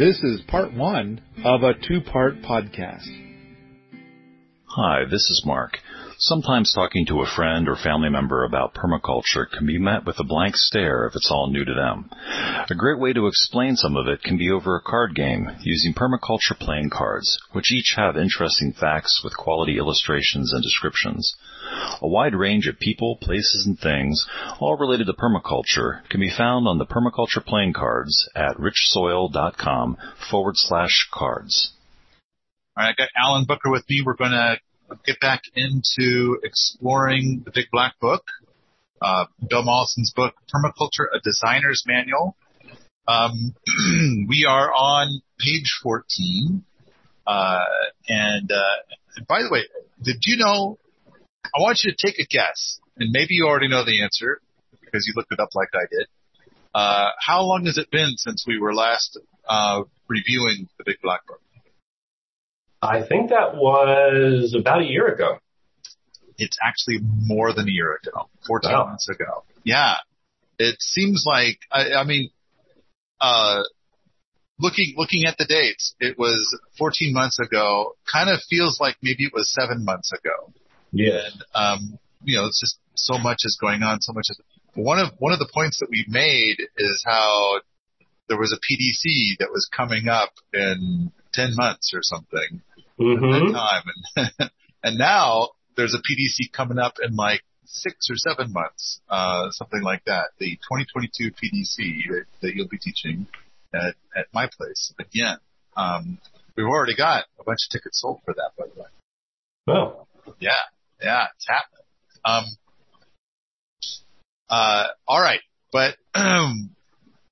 This is part one of a two part podcast. Hi, this is Mark. Sometimes talking to a friend or family member about permaculture can be met with a blank stare if it's all new to them. A great way to explain some of it can be over a card game using permaculture playing cards, which each have interesting facts with quality illustrations and descriptions. A wide range of people, places, and things, all related to permaculture, can be found on the permaculture playing cards at richsoil.com forward slash cards. All right, I got Alan Booker with me. We're going to get back into exploring the Big Black Book, uh, Bill Mollison's book, Permaculture, A Designer's Manual. Um, we are on page 14. Uh, and, uh, by the way, did you know, I want you to take a guess, and maybe you already know the answer because you looked it up like I did. Uh, how long has it been since we were last, uh, reviewing the Big Black Book? I think that was about a year ago. It's actually more than a year ago, 14 wow. months ago. Yeah. It seems like, I, I mean, uh, looking, looking at the dates, it was 14 months ago, kind of feels like maybe it was seven months ago. Yeah. And, um, you know, it's just so much is going on, so much is, one of, one of the points that we made is how there was a PDC that was coming up in 10 months or something mm-hmm. at that time. And, now there's a PDC coming up in like six or seven months, uh, something like that. The 2022 PDC that, that you'll be teaching at, at my place again. Um, we've already got a bunch of tickets sold for that, by the way. Oh. Yeah. Yeah. It's happening. Um, uh, all right. But,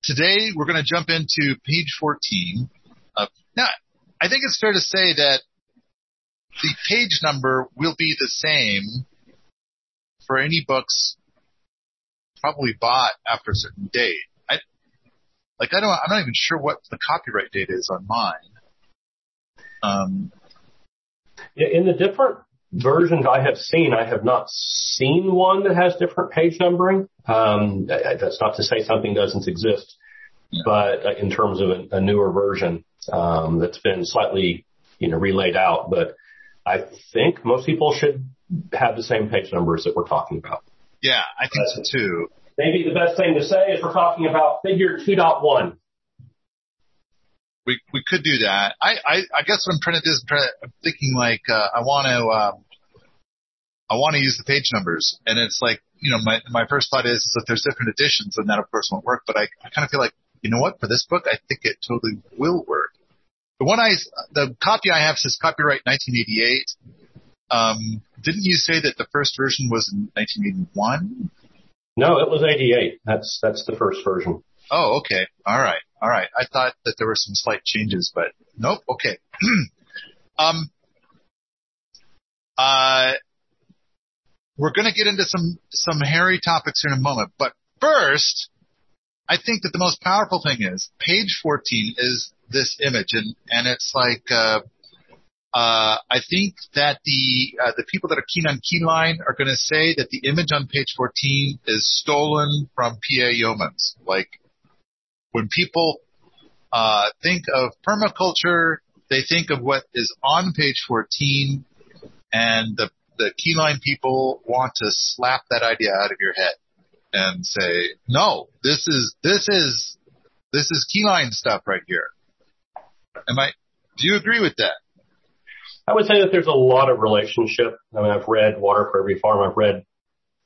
today we're going to jump into page 14. Uh, now, I think it's fair to say that the page number will be the same for any books probably bought after a certain date. I, like I don't, I'm not even sure what the copyright date is on mine. Um, in the different versions I have seen, I have not seen one that has different page numbering. Um, that's not to say something doesn't exist, yeah. but uh, in terms of a, a newer version um, that's been slightly, you know, relayed out, but I think most people should have the same page numbers that we're talking about. Yeah, I think so too. Maybe the best thing to say is we're talking about figure 2.1. We we could do that. I I, I guess what I'm trying to do is I'm, to, I'm thinking like uh, I want to um, I want to use the page numbers, and it's like you know my my first thought is, is that there's different editions, and that of course won't work. But I I kind of feel like you know what for this book I think it totally will work. The one I, the copy I have says copyright 1988. Um, didn't you say that the first version was in 1981? No, it was 88. That's, that's the first version. Oh, okay. All right. All right. I thought that there were some slight changes, but nope. Okay. um, uh, we're going to get into some, some hairy topics here in a moment, but first, I think that the most powerful thing is page 14 is this image and, and it's like, uh, uh, I think that the, uh, the people that are keen on keyline are going to say that the image on page 14 is stolen from PA Yeomans. Like, when people, uh, think of permaculture, they think of what is on page 14 and the, the keyline people want to slap that idea out of your head and say, no, this is, this is, this is keyline stuff right here. Am I, do you agree with that? I would say that there's a lot of relationship. I mean, I've read Water for Every Farm. I've read,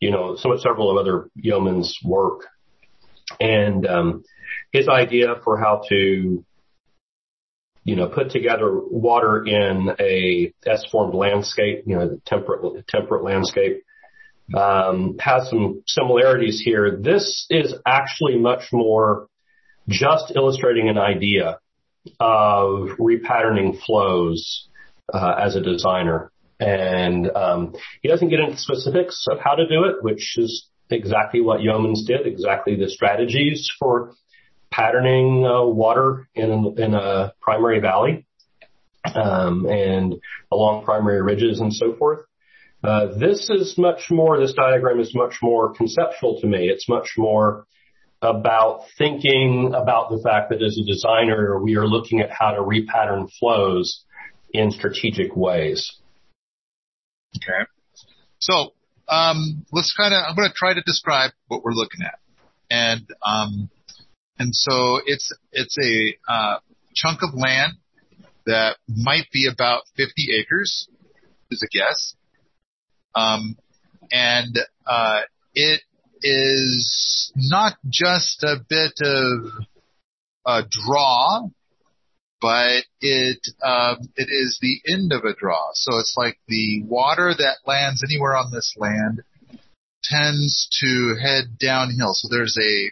you know, several of other Yeomans' work and, um, his idea for how to, you know, put together water in a S-formed landscape, you know, temperate, temperate landscape, um, has some similarities here. This is actually much more just illustrating an idea of repatterning flows uh, as a designer. And um, he doesn't get into specifics of how to do it, which is exactly what Yeomans did, exactly the strategies for patterning uh, water in, in a primary valley um, and along primary ridges and so forth. Uh, this is much more, this diagram is much more conceptual to me. It's much more about thinking about the fact that as a designer, we are looking at how to repattern flows in strategic ways. Okay. So, um, let's kind of, I'm going to try to describe what we're looking at. And, um, and so it's, it's a, uh, chunk of land that might be about 50 acres is a guess. Um, and, uh, it is not just a bit of a draw, but it um, it is the end of a draw. So it's like the water that lands anywhere on this land tends to head downhill. So there's a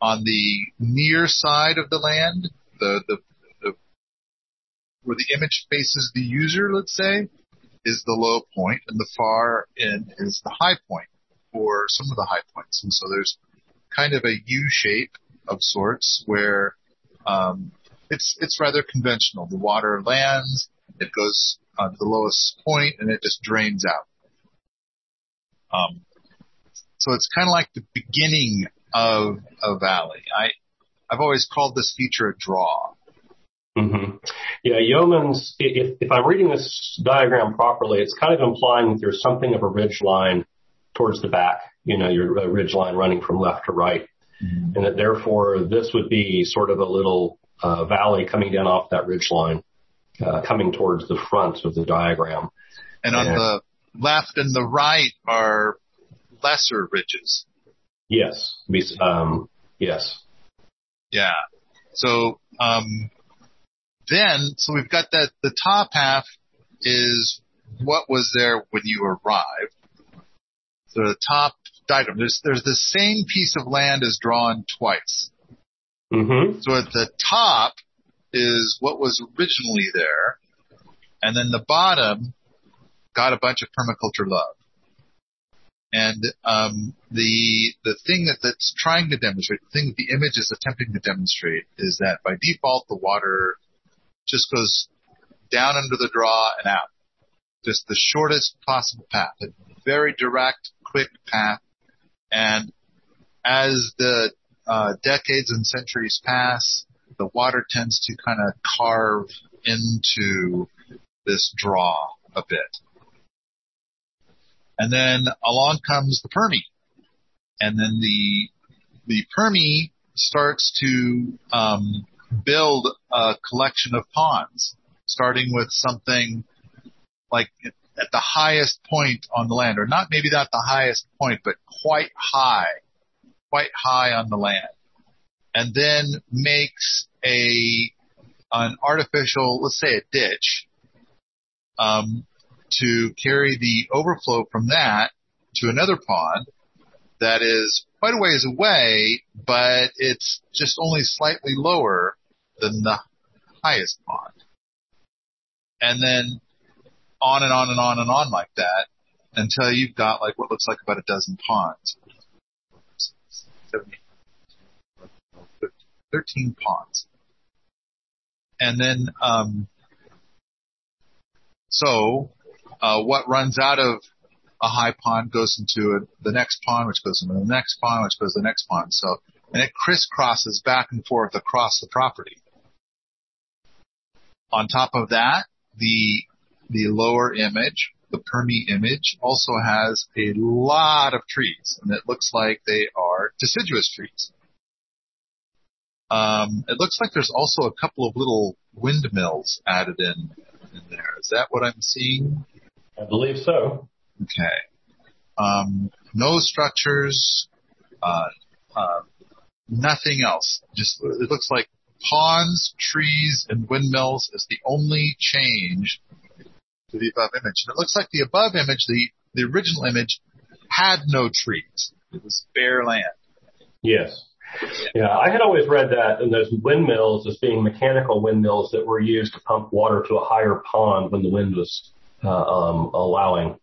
on the near side of the land, the the, the where the image faces the user, let's say, is the low point, and the far end is the high point for some of the high points. And so there's kind of a U shape of sorts where um, it's it's rather conventional. The water lands, it goes uh, to the lowest point, and it just drains out. Um, so it's kind of like the beginning of a valley. I I've always called this feature a draw. Mm-hmm. Yeah, Yeomans. If if I'm reading this diagram properly, it's kind of implying that there's something of a ridge line towards the back. You know, your ridge line running from left to right, mm-hmm. and that therefore this would be sort of a little uh, valley coming down off that ridge line, uh, coming towards the front of the diagram. And on and, the left and the right are lesser ridges. Yes. Um, yes. Yeah. So, um, then, so we've got that, the top half is what was there when you arrived. The top diagram, there's, there's the same piece of land is drawn twice. Mm-hmm. So at the top is what was originally there, and then the bottom got a bunch of permaculture love. And um, the the thing that that's trying to demonstrate, the thing that the image is attempting to demonstrate, is that by default the water just goes down under the draw and out, just the shortest possible path, a very direct, quick path. And as the uh, decades and centuries pass, the water tends to kind of carve into this draw a bit. And then along comes the Permie. And then the, the Permie starts to, um, build a collection of ponds, starting with something like at the highest point on the land, or not maybe not the highest point, but quite high quite high on the land and then makes a an artificial, let's say a ditch, um, to carry the overflow from that to another pond that is quite a ways away, but it's just only slightly lower than the highest pond. And then on and on and on and on like that until you've got like what looks like about a dozen ponds. 13 ponds. And then, um, so, uh, what runs out of a high pond goes into a, the next pond, which goes into the next pond, which goes to the next pond. So, and it crisscrosses back and forth across the property. On top of that, the, the lower image, the Permie image also has a lot of trees and it looks like they are deciduous trees. Um, it looks like there's also a couple of little windmills added in, in there. Is that what I'm seeing? I believe so. Okay. Um, no structures, uh, uh, nothing else. Just, it looks like ponds, trees, and windmills is the only change to the above image. And it looks like the above image, the, the original image, had no trees. It was bare land. Yes. Yeah, I had always read that and those windmills as being mechanical windmills that were used to pump water to a higher pond when the wind was uh, um, allowing.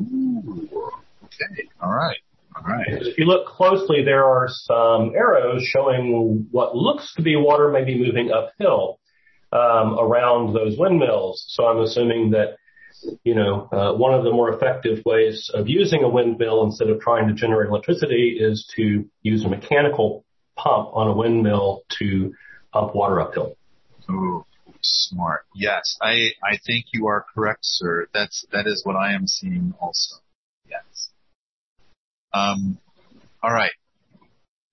Ooh, okay, all right. All right. If you look closely, there are some arrows showing what looks to be water maybe moving uphill um, around those windmills. So I'm assuming that you know, uh, one of the more effective ways of using a windmill instead of trying to generate electricity is to use a mechanical pump on a windmill to pump water uphill. Ooh, smart. Yes, I I think you are correct, sir. That's that is what I am seeing also. Yes. Um. All right.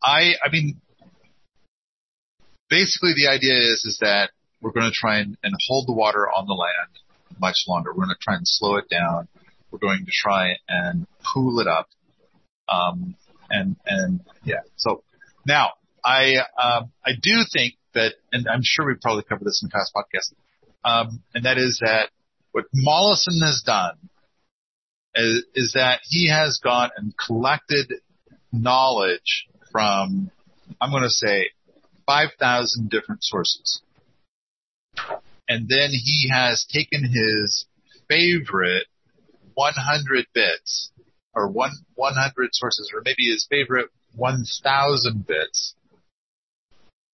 I I mean, basically the idea is is that we're going to try and, and hold the water on the land much longer. We're going to try and slow it down. We're going to try and pool it up. Um, and, and yeah, so now I, um, I do think that, and I'm sure we've probably covered this in past podcasts, um, and that is that what Mollison has done is, is that he has gone and collected knowledge from, I'm going to say, 5,000 different sources and then he has taken his favorite 100 bits or one 100 sources or maybe his favorite 1000 bits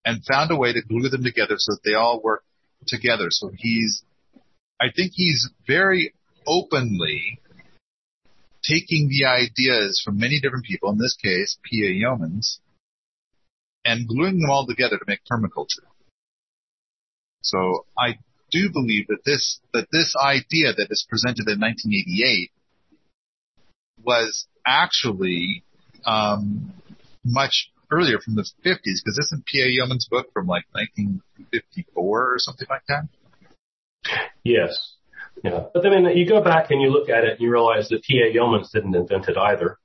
and found a way to glue them together so that they all work together. So he's, I think he's very openly taking the ideas from many different people, in this case, P.A. Yeomans, and gluing them all together to make permaculture. So I do believe that this that this idea that is presented in 1988 was actually um, much earlier from the 50s because isn't P.A. Yeomans' book from like 1954 or something like that? Yes. Yeah. But I mean, you go back and you look at it and you realize that P.A. Yeomans didn't invent it either.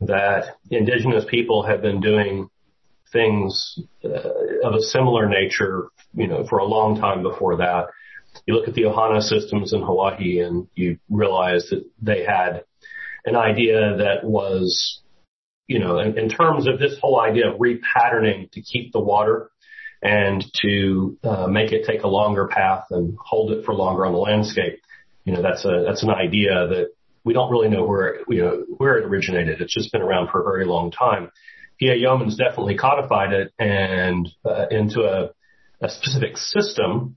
That indigenous people have been doing things uh, of a similar nature, you know, for a long time before that. You look at the Ohana systems in Hawaii and you realize that they had an idea that was, you know, in, in terms of this whole idea of repatterning to keep the water and to uh, make it take a longer path and hold it for longer on the landscape. You know, that's a that's an idea that we don't really know where you know where it originated. It's just been around for a very long time. P.A. Yeomans definitely codified it and uh, into a, a, specific system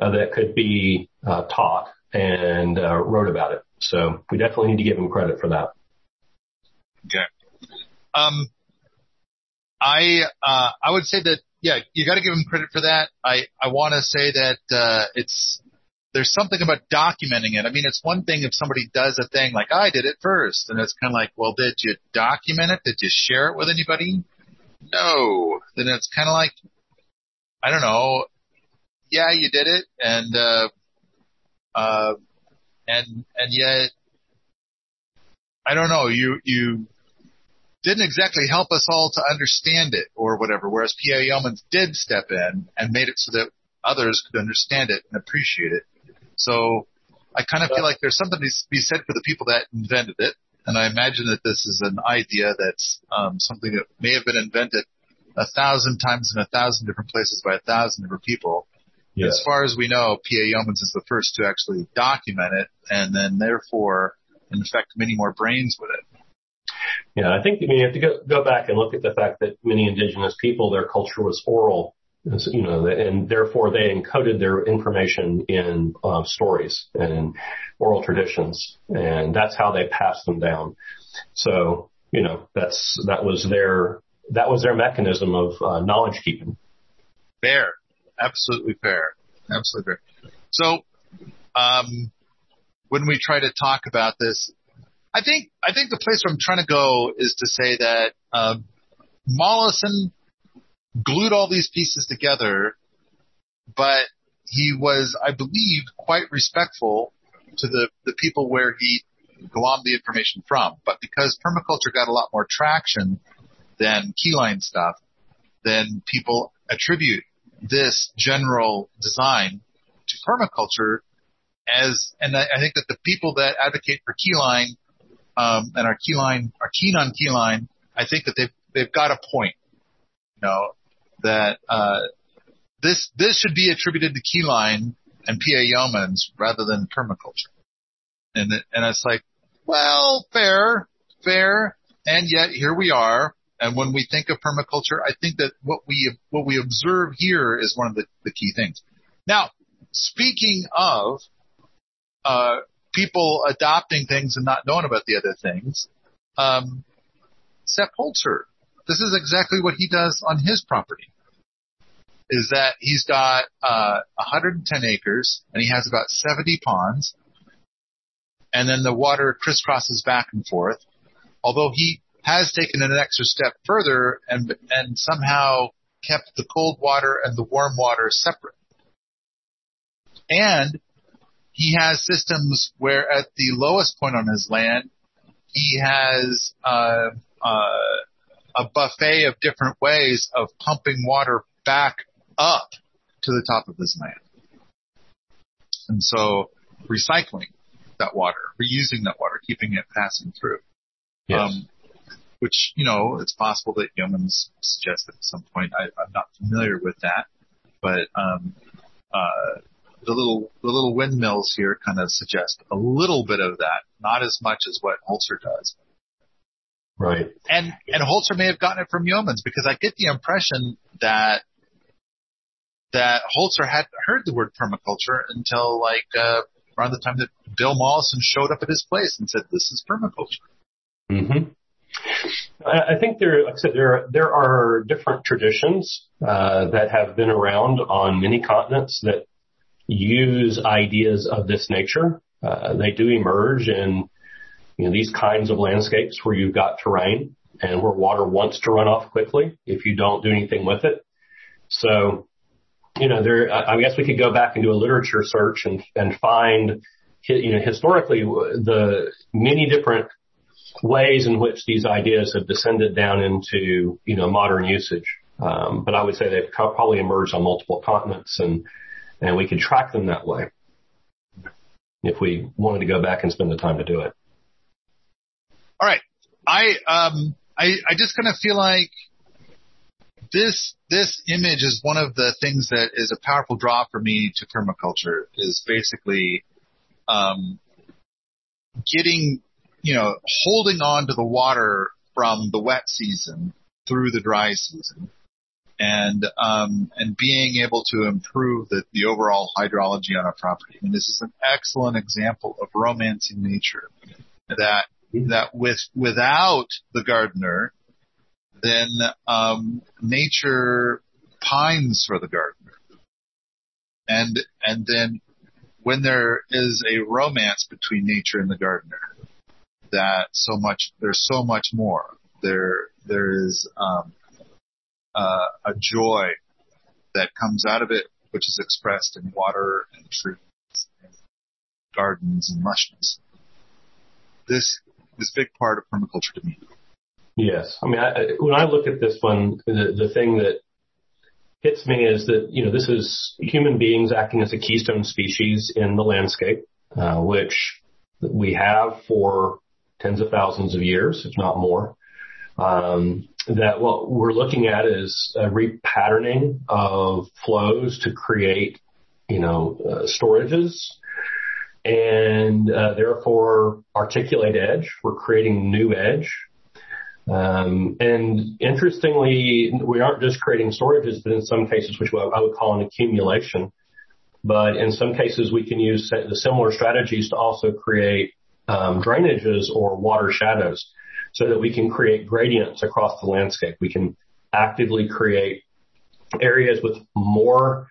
uh, that could be uh, taught and uh, wrote about it. So we definitely need to give him credit for that. Okay. Um, I uh, I would say that yeah, you got to give him credit for that. I I want to say that it's there's something about documenting it. I mean, it's one thing if somebody does a thing like I did it first, and it's kind of like, well, did you document it? Did you share it with anybody? No. Then it's kind of like, I don't know. Yeah, you did it, and uh, uh, and and yet, I don't know. You you didn't exactly help us all to understand it or whatever. Whereas P.A. Yeomans did step in and made it so that others could understand it and appreciate it. So I kind of feel like there's something to be said for the people that invented it. And I imagine that this is an idea that's um, something that may have been invented a thousand times in a thousand different places by a thousand different people. Yeah. As far as we know, P.A. Yeomans is the first to actually document it and then therefore infect many more brains with it. Yeah, I think I mean, you have to go, go back and look at the fact that many indigenous people, their culture was oral you know, and therefore they encoded their information in uh, stories and oral traditions, and that's how they passed them down. So, you know, that's that was their that was their mechanism of uh, knowledge keeping. Fair, absolutely fair, absolutely fair. So, um, when we try to talk about this, I think I think the place where I'm trying to go is to say that uh, Mollison glued all these pieces together, but he was, I believe, quite respectful to the, the people where he glommed the information from. But because permaculture got a lot more traction than keyline stuff, then people attribute this general design to permaculture as, and I, I think that the people that advocate for keyline, um, and are keyline, are keen on keyline, I think that they've, they've got a point. You know, that uh, this this should be attributed to Keyline and PA Yeomans rather than permaculture. And it, and it's like, well, fair, fair, and yet here we are. And when we think of permaculture, I think that what we what we observe here is one of the, the key things. Now, speaking of uh, people adopting things and not knowing about the other things. Um, Sepp Holzer, this is exactly what he does on his property. Is that he's got uh, 110 acres and he has about 70 ponds, and then the water crisscrosses back and forth. Although he has taken an extra step further and and somehow kept the cold water and the warm water separate. And he has systems where at the lowest point on his land, he has uh, uh, a buffet of different ways of pumping water back up to the top of his land. And so recycling that water, reusing that water, keeping it passing through. Yes. Um, which, you know, it's possible that Yeomans suggested at some point. I, I'm not familiar with that, but, um, uh, the little, the little windmills here kind of suggest a little bit of that, not as much as what Holzer does. Right. And, and Holzer may have gotten it from Yeomans because I get the impression that, that Holzer hadn't heard the word permaculture until like, uh, around the time that Bill Mollison showed up at his place and said, this is permaculture. Mm-hmm. I think there, like I said, there there are different traditions uh, that have been around on many continents that use ideas of this nature. Uh, they do emerge in you know these kinds of landscapes where you've got terrain and where water wants to run off quickly if you don't do anything with it. So, you know, there. I guess we could go back and do a literature search and and find, you know, historically the many different ways in which these ideas have descended down into, you know, modern usage. Um, but I would say they've probably emerged on multiple continents and, and we could track them that way if we wanted to go back and spend the time to do it. All right. I, um, I, I just kind of feel like this, this image is one of the things that is a powerful draw for me to permaculture is basically, um, getting you know, holding on to the water from the wet season through the dry season and um, and being able to improve the, the overall hydrology on a property. And this is an excellent example of romancing nature. That that with without the gardener, then um, nature pines for the gardener. And and then when there is a romance between nature and the gardener, that so much, there's so much more. There, there is, um, uh, a joy that comes out of it, which is expressed in water and trees and gardens and mushrooms. This is a big part of permaculture to me. Yes. I mean, I, when I look at this one, the, the thing that hits me is that, you know, this is human beings acting as a keystone species in the landscape, uh, which we have for tens of thousands of years, if not more. Um, that what we're looking at is a repatterning of flows to create, you know, uh, storages and uh, therefore articulate edge. We're creating new edge. Um, and interestingly, we aren't just creating storages, but in some cases, which I would call an accumulation. But in some cases, we can use the similar strategies to also create um, drainages or water shadows so that we can create gradients across the landscape. We can actively create areas with more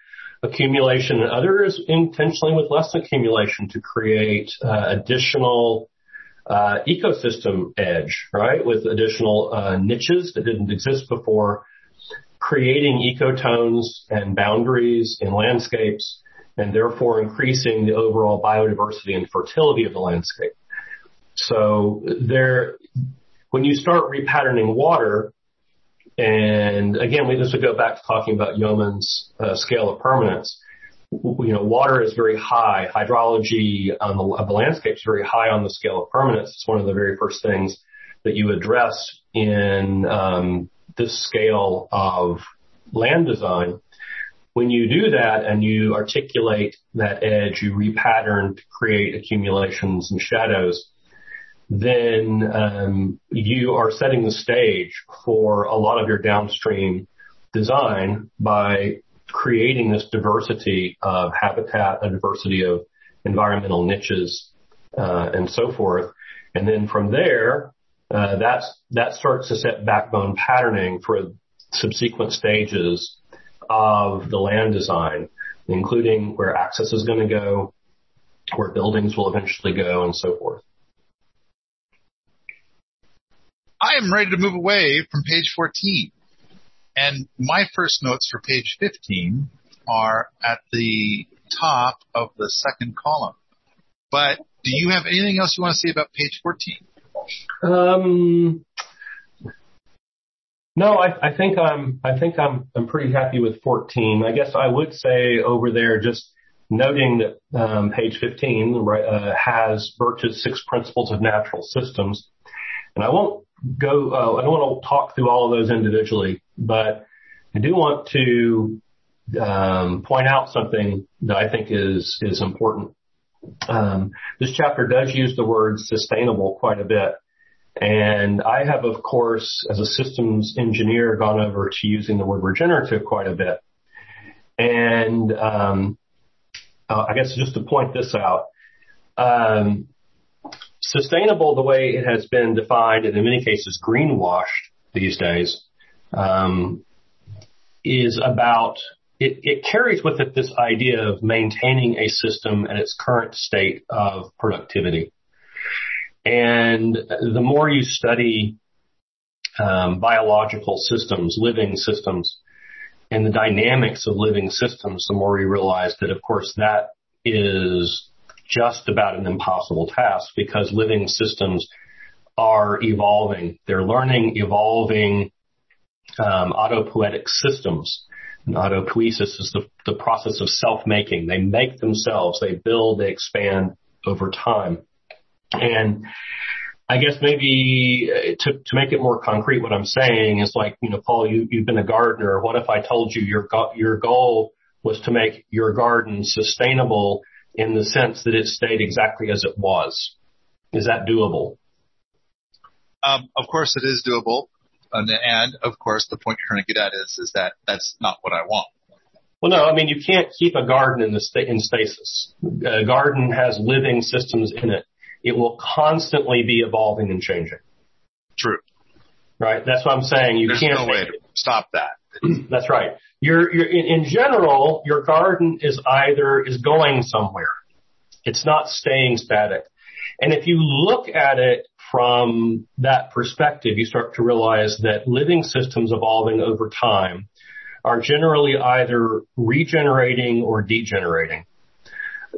accumulation and others intentionally with less accumulation to create uh, additional uh, ecosystem edge, right? With additional uh, niches that didn't exist before, creating ecotones and boundaries in landscapes, and therefore increasing the overall biodiversity and fertility of the landscape. So there, when you start repatterning water, and again, we, this would go back to talking about Yeomans' uh, scale of permanence. You know, water is very high. Hydrology on the, the landscape is very high on the scale of permanence. It's one of the very first things that you address in um, this scale of land design. When you do that and you articulate that edge, you repattern to create accumulations and shadows then um, you are setting the stage for a lot of your downstream design by creating this diversity of habitat, a diversity of environmental niches uh, and so forth. And then from there, uh, that's, that starts to set backbone patterning for subsequent stages of the land design, including where access is going to go, where buildings will eventually go, and so forth. I am ready to move away from page 14. And my first notes for page 15 are at the top of the second column. But do you have anything else you want to say about page 14? Um, no, I, I think I'm, I think I'm, I'm pretty happy with 14. I guess I would say over there just noting that um, page 15 uh, has Birch's six principles of natural systems. And I won't go, uh, I don't want to talk through all of those individually, but I do want to um, point out something that I think is is important. Um, this chapter does use the word sustainable quite a bit. And I have, of course, as a systems engineer, gone over to using the word regenerative quite a bit. And um, uh, I guess just to point this out, um, sustainable, the way it has been defined, and in many cases greenwashed these days, um, is about it, it carries with it this idea of maintaining a system at its current state of productivity. And the more you study um, biological systems, living systems, and the dynamics of living systems, the more you realize that, of course, that is just about an impossible task because living systems are evolving. They're learning, evolving um, autopoietic systems. And autopoiesis is the, the process of self-making. They make themselves, they build, they expand over time. And I guess maybe uh, to, to make it more concrete, what I'm saying is like, you know, Paul, you, you've been a gardener. What if I told you your, your goal was to make your garden sustainable in the sense that it stayed exactly as it was? Is that doable? Um, of course it is doable. And, and of course the point you're trying to get at is, is that that's not what I want. Well, no, I mean, you can't keep a garden in the sta- in stasis. A garden has living systems in it it will constantly be evolving and changing. True. Right? That's what I'm saying. You There's can't no way to stop that. That's right. In, in general, your garden is either is going somewhere. It's not staying static. And if you look at it from that perspective, you start to realize that living systems evolving over time are generally either regenerating or degenerating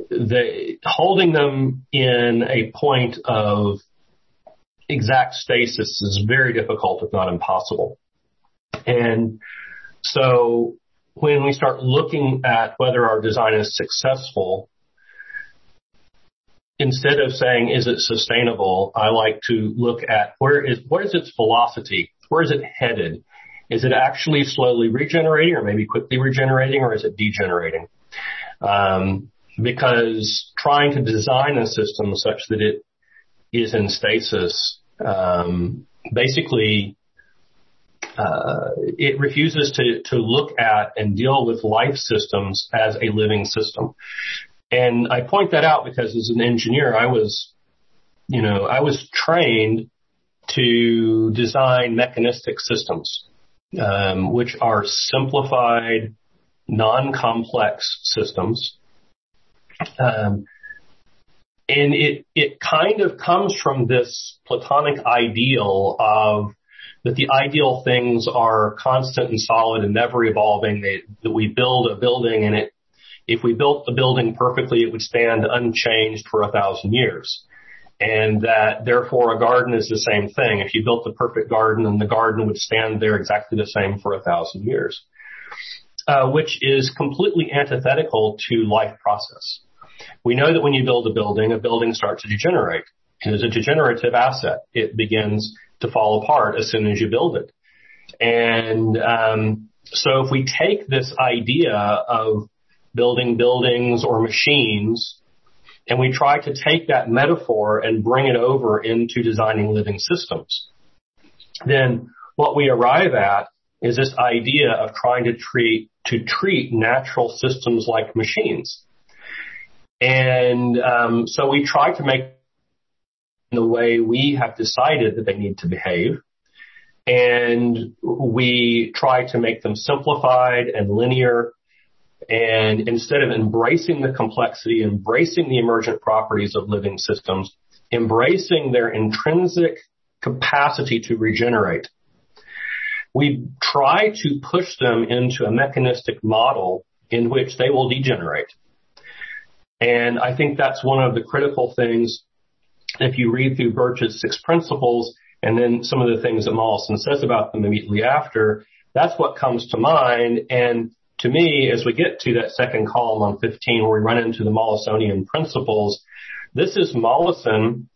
the holding them in a point of exact stasis is very difficult, if not impossible. And so when we start looking at whether our design is successful, instead of saying, is it sustainable? I like to look at where is, what is its velocity? Where is it headed? Is it actually slowly regenerating or maybe quickly regenerating or is it degenerating? Um, because trying to design a system such that it is in stasis um, basically uh, it refuses to to look at and deal with life systems as a living system. And I point that out because as an engineer, I was, you know, I was trained to design mechanistic systems, um, which are simplified, non-complex systems um, and it, it kind of comes from this platonic ideal of that the ideal things are constant and solid and never evolving. They, that we build a building and it, if we built the building perfectly, it would stand unchanged for a thousand years. And that therefore a garden is the same thing. If you built the perfect garden, then the garden would stand there exactly the same for a thousand years. Uh, which is completely antithetical to life process. We know that when you build a building, a building starts to degenerate. It is a degenerative asset. It begins to fall apart as soon as you build it. And um, so if we take this idea of building buildings or machines and we try to take that metaphor and bring it over into designing living systems, then what we arrive at is this idea of trying to treat to treat natural systems like machines. And um, so we try to make the way we have decided that they need to behave. And we try to make them simplified and linear. And instead of embracing the complexity, embracing the emergent properties of living systems, embracing their intrinsic capacity to regenerate, we try to push them into a mechanistic model in which they will degenerate. And I think that's one of the critical things if you read through Birch's six principles and then some of the things that Mollison says about them immediately after, that's what comes to mind. And to me, as we get to that second column on 15 where we run into the Mollisonian principles, this is Mollison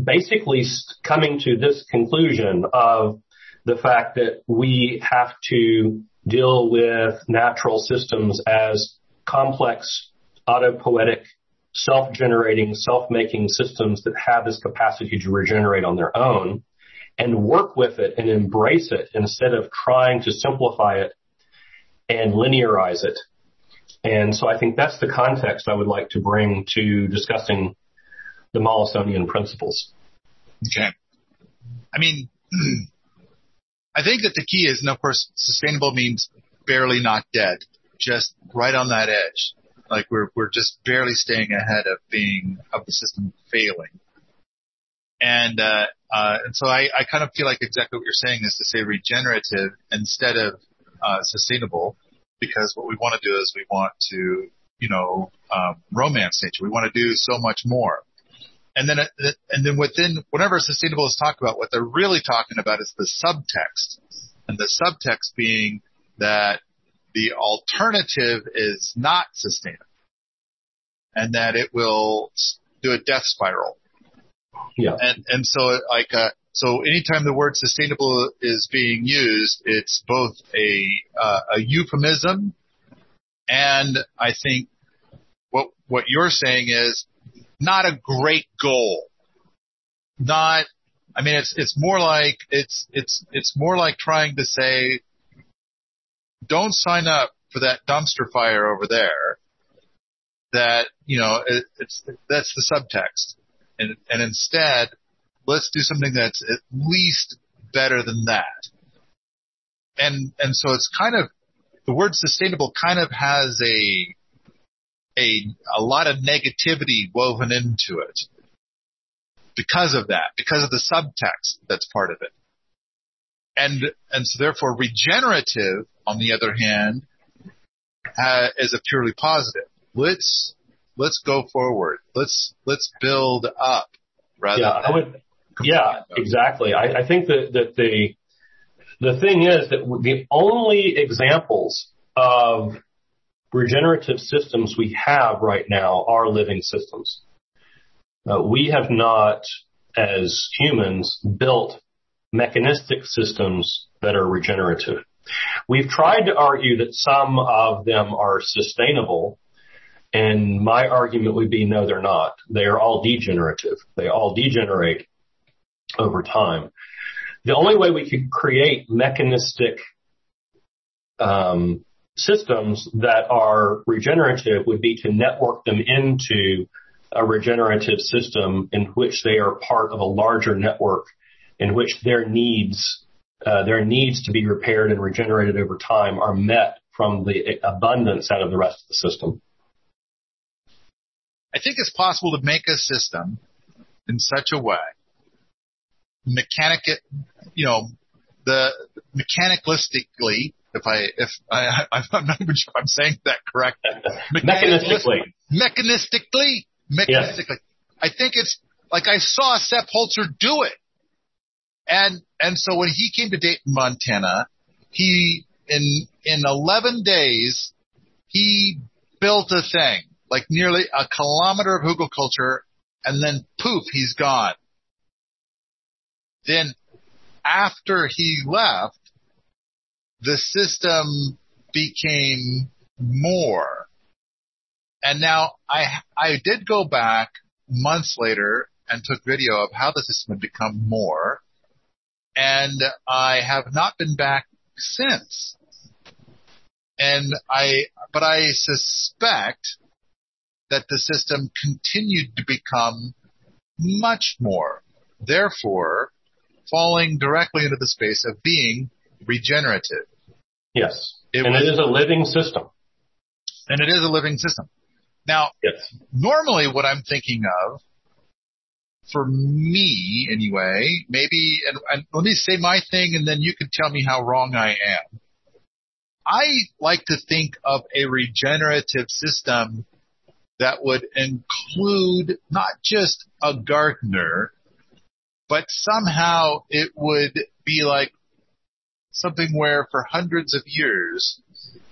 basically coming to this conclusion of the fact that we have to deal with natural systems as complex, autopoietic, self-generating, self-making systems that have this capacity to regenerate on their own and work with it and embrace it instead of trying to simplify it and linearize it. And so I think that's the context I would like to bring to discussing the Mollisonian principles. Okay. I mean, I think that the key is, and of course, sustainable means barely not dead, just right on that edge. Like we're we're just barely staying ahead of being of the system failing. And uh, uh, and so I, I kind of feel like exactly what you're saying is to say regenerative instead of uh, sustainable, because what we want to do is we want to you know um, romance nature. We want to do so much more. And then, and then within whatever sustainable is talked about, what they're really talking about is the subtext. And the subtext being that the alternative is not sustainable. And that it will do a death spiral. Yeah. And, and so like, uh, so anytime the word sustainable is being used, it's both a, uh, a euphemism and I think what, what you're saying is not a great goal. Not, I mean, it's, it's more like, it's, it's, it's more like trying to say, don't sign up for that dumpster fire over there. That, you know, it, it's, that's the subtext. And, and instead, let's do something that's at least better than that. And, and so it's kind of, the word sustainable kind of has a, a, a lot of negativity woven into it because of that, because of the subtext that's part of it. And, and so therefore regenerative, on the other hand, uh, is a purely positive. Let's, let's go forward. Let's, let's build up rather yeah, I would, yeah, exactly. I, I think that, that the, the thing is that the only examples of regenerative systems we have right now are living systems. Uh, we have not, as humans, built mechanistic systems that are regenerative. We've tried to argue that some of them are sustainable, and my argument would be no, they're not. They are all degenerative. They all degenerate over time. The only way we could create mechanistic um, systems that are regenerative would be to network them into a regenerative system in which they are part of a larger network in which their needs Uh, their needs to be repaired and regenerated over time are met from the abundance out of the rest of the system. I think it's possible to make a system in such a way, mechanic, you know, the mechanicalistically if I if I I'm not even sure if I'm saying that correct. Mechanistically. Mechanistically. Mechanistically. Yes. I think it's like I saw Sepp Holzer do it. And and so when he came to Dayton, Montana, he in in 11 days he built a thing like nearly a kilometer of hugelkultur, and then poof, he's gone. Then after he left, the system became more. And now I, I did go back months later and took video of how the system had become more. And I have not been back since. And I, but I suspect that the system continued to become much more. Therefore, falling directly into the space of being regenerative. Yes. It and was, it is a living system. And it is a living system. Now, yes. normally what I'm thinking of, for me anyway, maybe, and, and let me say my thing and then you can tell me how wrong I am. I like to think of a regenerative system that would include not just a gardener, but somehow it would be like something where for hundreds of years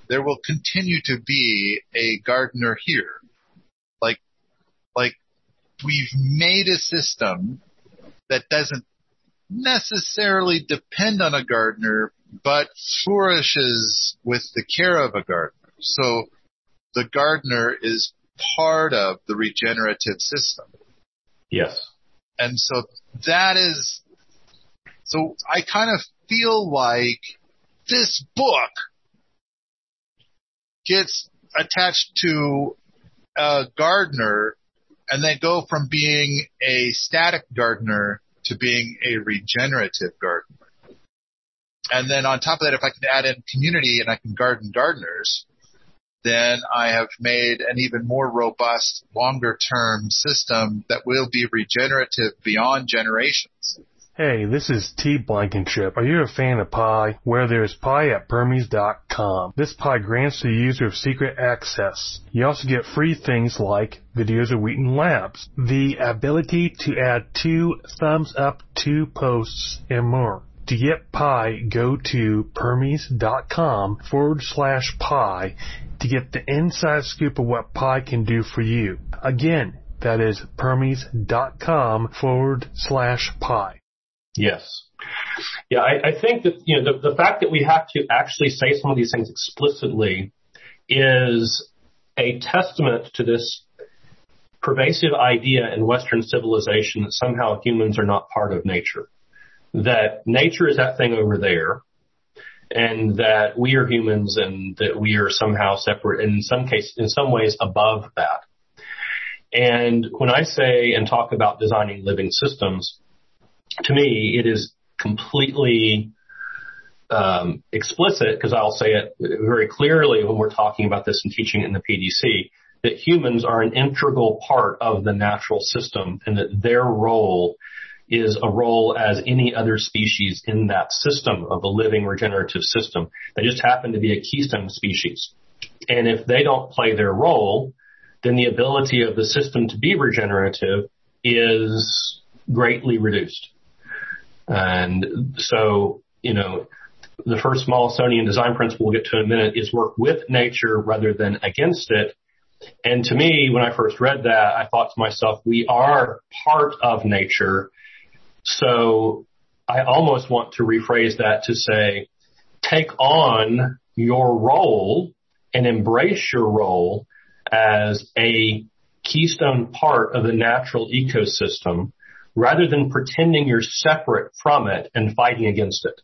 there will continue to be a gardener here. Like, like we've made a system that doesn't necessarily depend on a gardener, but flourishes with the care of a gardener. So the gardener is part of the regenerative system. Yes. And so that is, so I kind of feel like this book gets attached to a gardener and they go from being a static gardener to being a regenerative gardener. And then on top of that, if I can add in community and I can garden gardeners, then I have made an even more robust, longer term system that will be regenerative beyond generations. Hey, this is T. Blankenship. Are you a fan of Pi? Where there's Pi at Permies.com. This Pi grants the user secret access. You also get free things like videos of Wheaton Labs, the ability to add two thumbs up to posts, and more. To get Pi, go to Permies.com forward slash Pi to get the inside scoop of what Pi can do for you. Again, that is Permies.com forward slash Pi. Yes. Yeah, I, I think that, you know, the, the fact that we have to actually say some of these things explicitly is a testament to this pervasive idea in Western civilization that somehow humans are not part of nature. That nature is that thing over there and that we are humans and that we are somehow separate and in some case, in some ways above that. And when I say and talk about designing living systems, to me, it is completely um, explicit because I'll say it very clearly when we're talking about this and teaching in the PDC that humans are an integral part of the natural system and that their role is a role as any other species in that system of a living regenerative system. They just happen to be a keystone species. And if they don't play their role, then the ability of the system to be regenerative is greatly reduced. And so, you know, the first Mollisonian design principle we'll get to in a minute is work with nature rather than against it. And to me, when I first read that, I thought to myself, we are part of nature. So I almost want to rephrase that to say, take on your role and embrace your role as a keystone part of the natural ecosystem rather than pretending you're separate from it and fighting against it.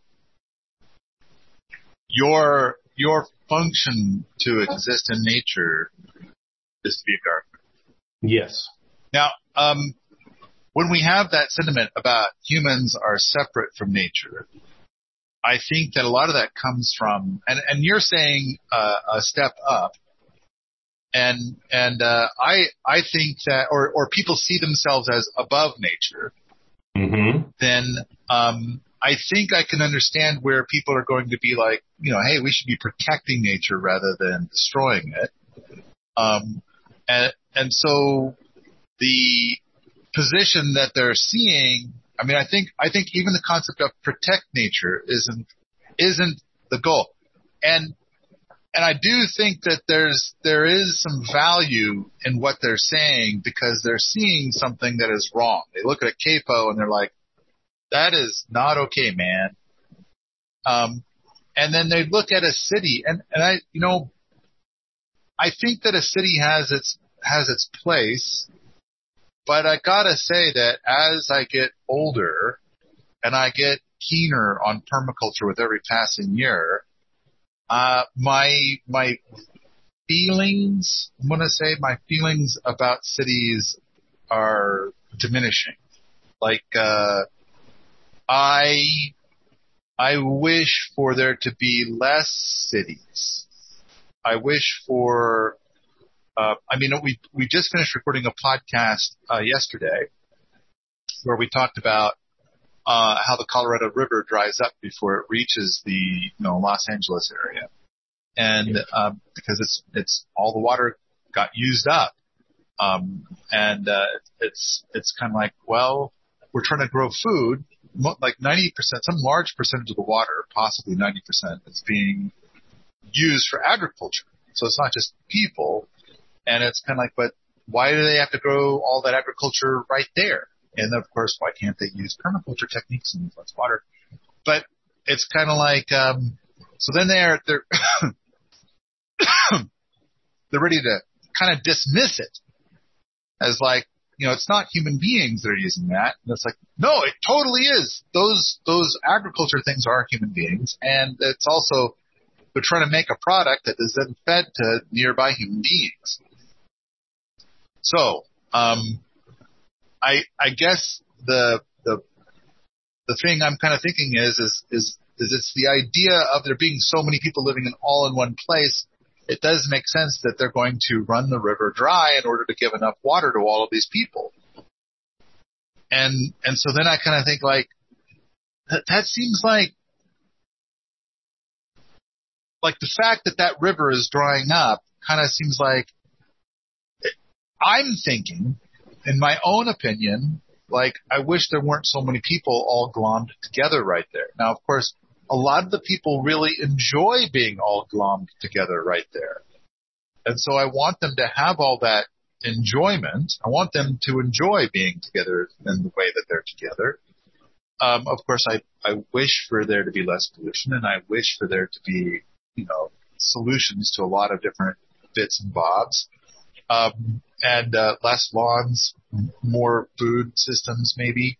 Your, your function to exist in nature is to be a gardener. Yes. Now, um, when we have that sentiment about humans are separate from nature, I think that a lot of that comes from, and, and you're saying uh, a step up, and and uh, I I think that or or people see themselves as above nature, mm-hmm. then um, I think I can understand where people are going to be like, you know, hey, we should be protecting nature rather than destroying it. Um, and and so the position that they're seeing, I mean, I think I think even the concept of protect nature isn't isn't the goal. And and I do think that there's there is some value in what they're saying because they're seeing something that is wrong. They look at a capo and they're like, "That is not okay, man." Um, and then they look at a city, and and I, you know, I think that a city has its has its place, but I gotta say that as I get older and I get keener on permaculture with every passing year, uh, my my feelings, I'm gonna say my feelings about cities are diminishing. Like, uh, I, I wish for there to be less cities. I wish for, uh, I mean, we, we just finished recording a podcast, uh, yesterday where we talked about, uh, how the Colorado River dries up before it reaches the, you know, Los Angeles area. And, um, because it's, it's all the water got used up. Um, and, uh, it's, it's kind of like, well, we're trying to grow food, like 90%, some large percentage of the water, possibly 90% is being used for agriculture. So it's not just people. And it's kind of like, but why do they have to grow all that agriculture right there? And of course, why can't they use permaculture techniques and less water? But it's kind of like, um, so then they're, they're, they're ready to kind of dismiss it as like, you know, it's not human beings that are using that. And it's like, no, it totally is. Those, those agriculture things are human beings. And it's also, they're trying to make a product that is then fed to nearby human beings. So, um, I, I guess the, the, the thing I'm kind of thinking is, is, is, is it's the idea of there being so many people living in all in one place it does make sense that they're going to run the river dry in order to give enough water to all of these people. And, and so then I kind of think like, that, that seems like, like the fact that that river is drying up kind of seems like, I'm thinking, in my own opinion, like I wish there weren't so many people all glommed together right there. Now, of course, a lot of the people really enjoy being all glommed together right there. And so I want them to have all that enjoyment. I want them to enjoy being together in the way that they're together. Um, of course, I, I wish for there to be less pollution and I wish for there to be, you know, solutions to a lot of different bits and bobs. Um, and, uh, less lawns, more food systems maybe,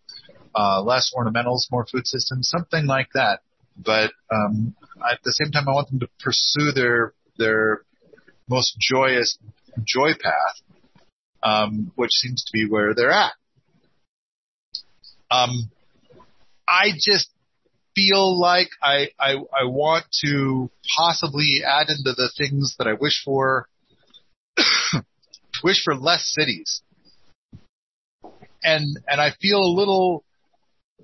uh, less ornamentals, more food systems, something like that but um, at the same time, I want them to pursue their their most joyous joy path, um, which seems to be where they're at. Um, I just feel like I, I I want to possibly add into the things that I wish for. wish for less cities, and and I feel a little.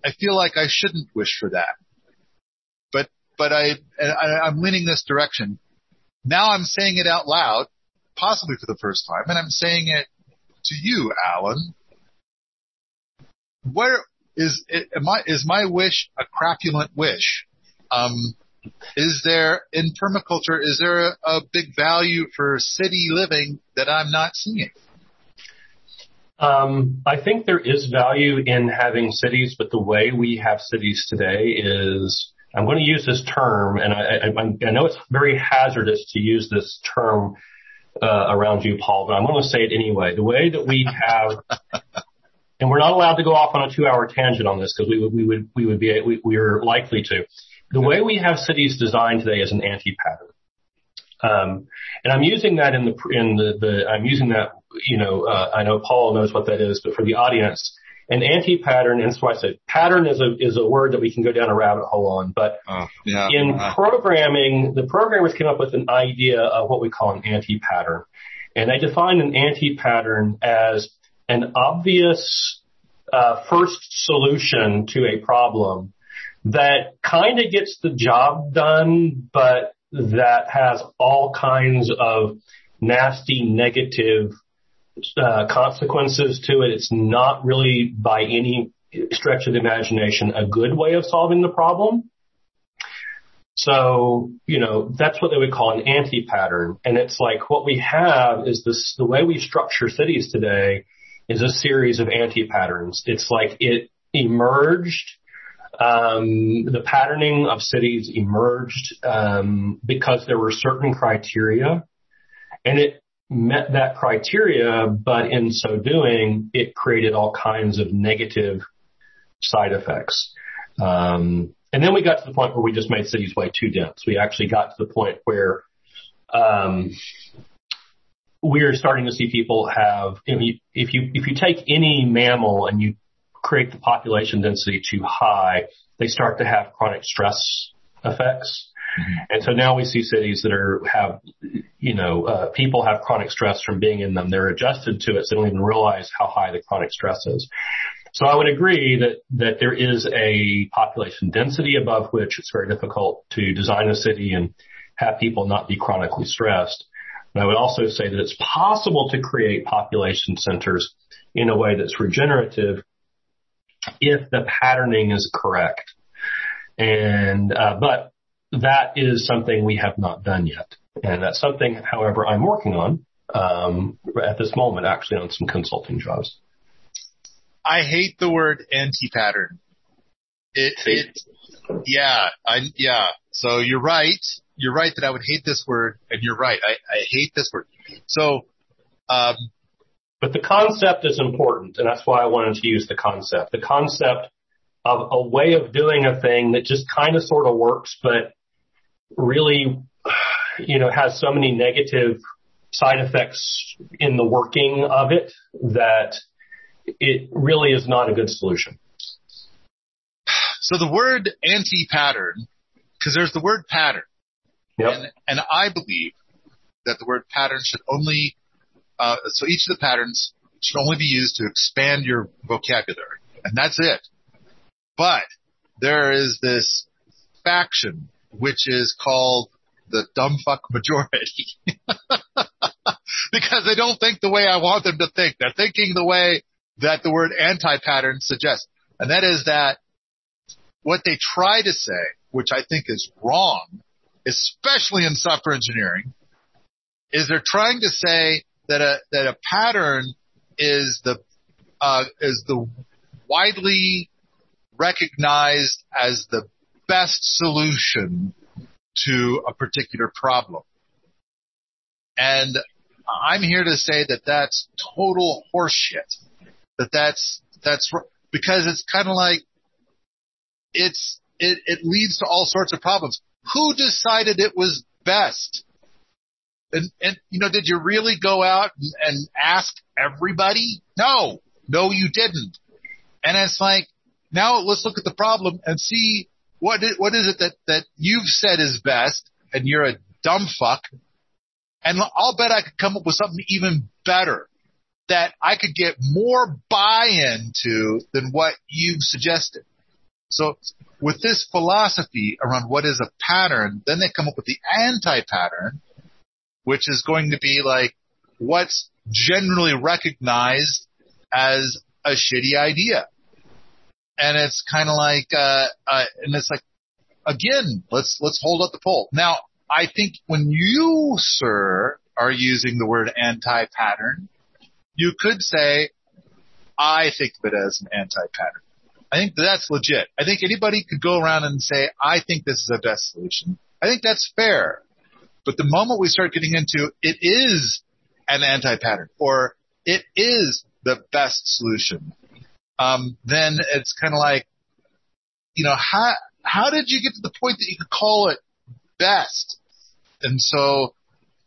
I feel like I shouldn't wish for that but but I, I I'm leaning this direction. Now I'm saying it out loud, possibly for the first time, and I'm saying it to you, Alan. Where is it, my is my wish a crapulent wish? Um, is there in permaculture? Is there a, a big value for city living that I'm not seeing? Um, I think there is value in having cities, but the way we have cities today is I'm going to use this term, and I, I, I know it's very hazardous to use this term uh, around you, Paul, but I'm going to say it anyway. The way that we have, and we're not allowed to go off on a two-hour tangent on this because we would we would we would be we, we are likely to. The way we have cities designed today is an anti-pattern. Um, and I'm using that in the in the, the I'm using that you know uh, I know Paul knows what that is, but for the audience, an anti-pattern, and why I said pattern is a is a word that we can go down a rabbit hole on. But oh, yeah, in uh, programming, the programmers came up with an idea of what we call an anti-pattern, and they define an anti-pattern as an obvious uh, first solution to a problem that kind of gets the job done, but that has all kinds of nasty negative uh, consequences to it. It's not really by any stretch of the imagination a good way of solving the problem. So, you know, that's what they would call an anti-pattern. And it's like what we have is this, the way we structure cities today is a series of anti-patterns. It's like it emerged, um, the patterning of cities emerged, um, because there were certain criteria and it met that criteria, but in so doing, it created all kinds of negative side effects. Um, and then we got to the point where we just made cities way too dense. We actually got to the point where um, we're starting to see people have, if you, if you take any mammal and you create the population density too high, they start to have chronic stress effects. Mm-hmm. And so now we see cities that are have, you know, uh, people have chronic stress from being in them. They're adjusted to it, so they don't even realize how high the chronic stress is. So I would agree that that there is a population density above which it's very difficult to design a city and have people not be chronically stressed. And I would also say that it's possible to create population centers in a way that's regenerative if the patterning is correct. And uh, but that is something we have not done yet. And that's something, however, I'm working on um, at this moment, actually on some consulting jobs. I hate the word anti-pattern. It, it, yeah, I, yeah. So you're right. You're right that I would hate this word, and you're right. I, I hate this word. So, um, but the concept is important, and that's why I wanted to use the concept. The concept of a way of doing a thing that just kind of sort of works, but really, you know, has so many negative side effects in the working of it that it really is not a good solution. So the word anti-pattern, because there's the word pattern, yep. and, and I believe that the word pattern should only, uh, so each of the patterns should only be used to expand your vocabulary, and that's it. But there is this faction which is called the dumbfuck majority. because they don't think the way I want them to think. They're thinking the way that the word anti-pattern suggests. And that is that what they try to say, which I think is wrong, especially in software engineering, is they're trying to say that a, that a pattern is the, uh, is the widely recognized as the best solution to a particular problem. And I'm here to say that that's total horseshit. That that's, that's, because it's kind of like, it's, it, it leads to all sorts of problems. Who decided it was best? And, and, you know, did you really go out and, and ask everybody? No, no, you didn't. And it's like, now let's look at the problem and see what is, what is it that, that you've said is best and you're a dumb fuck. And I'll bet I could come up with something even better that I could get more buy-in to than what you've suggested. So with this philosophy around what is a pattern, then they come up with the anti-pattern, which is going to be like what's generally recognized as a shitty idea and it's kind of like, uh, uh, and it's like, again, let's let's hold up the poll. Now, I think when you, sir, are using the word anti-pattern, you could say, I think of it as an anti-pattern. I think that's legit. I think anybody could go around and say, I think this is the best solution. I think that's fair. But the moment we start getting into it is an anti-pattern or it is the best solution um, then it's kind of like, you know, how how did you get to the point that you could call it best? And so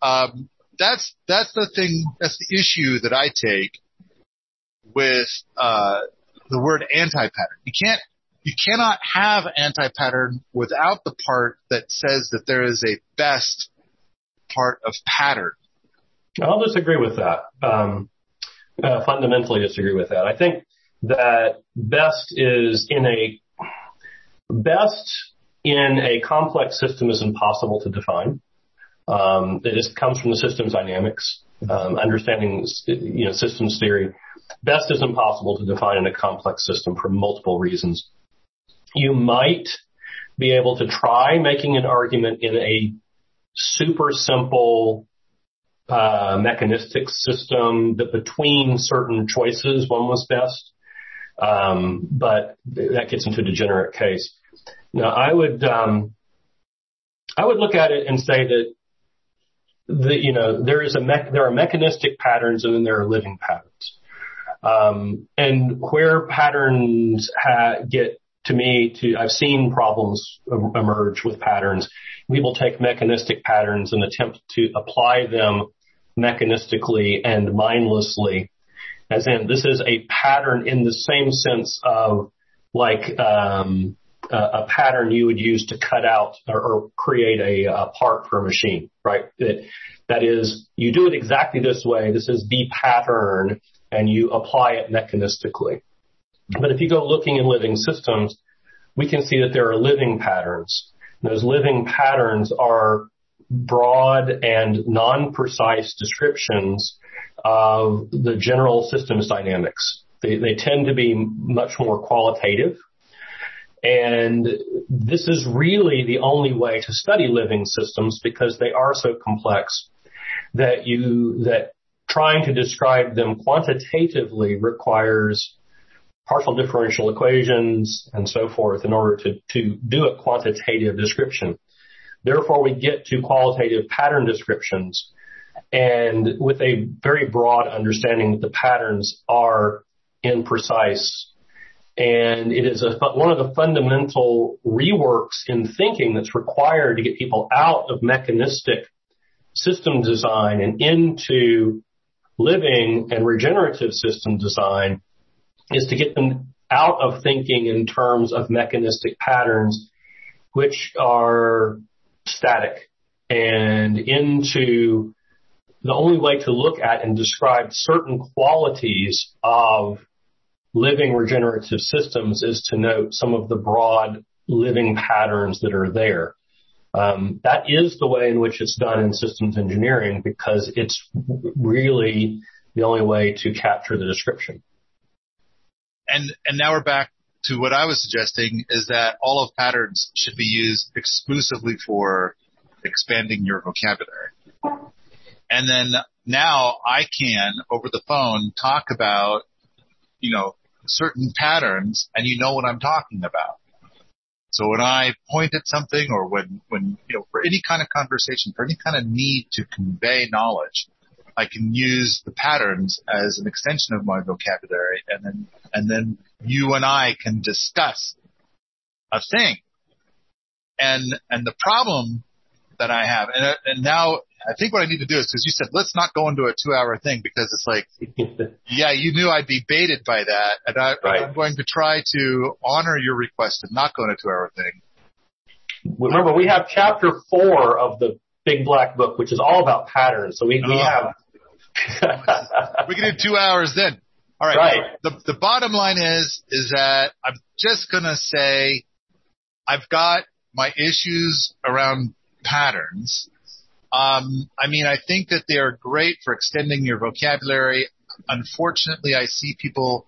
um, that's that's the thing. That's the issue that I take with uh, the word anti-pattern. You can't you cannot have anti-pattern without the part that says that there is a best part of pattern. I'll disagree with that. Um, uh, fundamentally disagree with that. I think that best is in a best in a complex system is impossible to define. Um, it just comes from the systems dynamics, um, understanding you know systems theory. Best is impossible to define in a complex system for multiple reasons. You might be able to try making an argument in a super simple uh, mechanistic system that between certain choices one was best. Um, but that gets into a degenerate case. Now, I would um, I would look at it and say that the you know there is a me- there are mechanistic patterns and then there are living patterns. Um, and where patterns ha- get to me to I've seen problems emerge with patterns. People take mechanistic patterns and attempt to apply them mechanistically and mindlessly. As in, this is a pattern in the same sense of like um, a, a pattern you would use to cut out or, or create a, a, part for a machine, right? That, that is, you do it exactly this way. This is the pattern, and you apply it mechanistically. But if you go looking in living systems, we can see that there are living patterns. Those living patterns are broad and non-precise descriptions of the general systems dynamics. They, they tend to be much more qualitative. And this is really the only way to study living systems because they are so complex that you, that trying to describe them quantitatively requires partial differential equations and so forth in order to, to do a quantitative description. Therefore, we get to qualitative pattern descriptions and with a very broad understanding that the patterns are imprecise. And it is a, one of the fundamental reworks in thinking that's required to get people out of mechanistic system design and into living and regenerative system design is to get them out of thinking in terms of mechanistic patterns, which are static and into the only way to look at and describe certain qualities of living regenerative systems is to note some of the broad living patterns that are there. Um, that is the way in which it's done in systems engineering because it's really the only way to capture the description. And and now we're back to what I was suggesting is that all of patterns should be used exclusively for expanding your vocabulary. And then now I can over the phone talk about, you know, certain patterns and you know what I'm talking about. So when I point at something or when, when, you know, for any kind of conversation, for any kind of need to convey knowledge, I can use the patterns as an extension of my vocabulary and then, and then you and I can discuss a thing. And, and the problem that I have, and, and now I think what I need to do is because you said let's not go into a two-hour thing because it's like, yeah, you knew I'd be baited by that, and I, right. I'm going to try to honor your request and not go into a two-hour thing. Remember, we have chapter four of the Big Black Book, which is all about patterns. So we, we oh. have. We can do two hours then. All right. right. The the bottom line is is that I'm just gonna say I've got my issues around patterns um, I mean, I think that they are great for extending your vocabulary. Unfortunately, I see people